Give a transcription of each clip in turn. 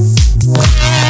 Thank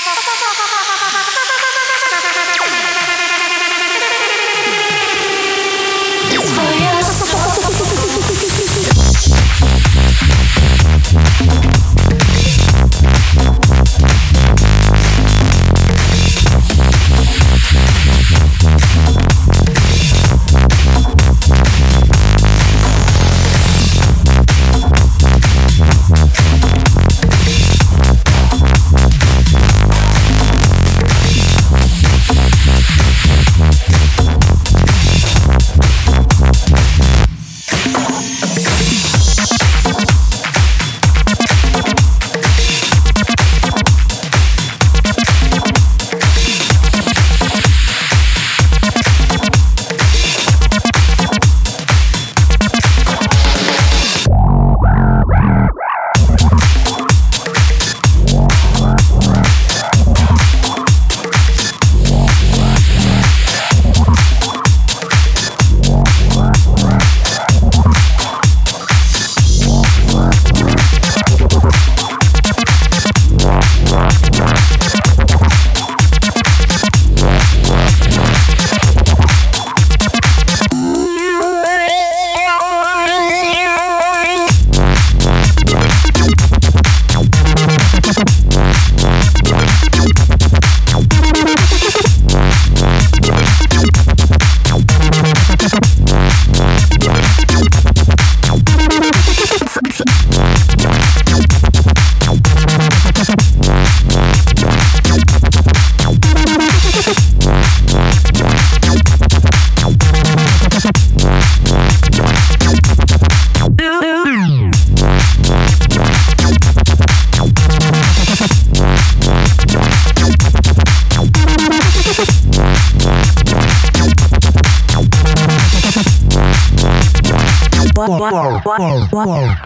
Wow, wow, wow.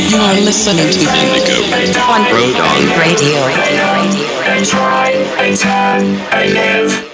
Listening to Indigo on Rodon Radio. They try, they turn, they live.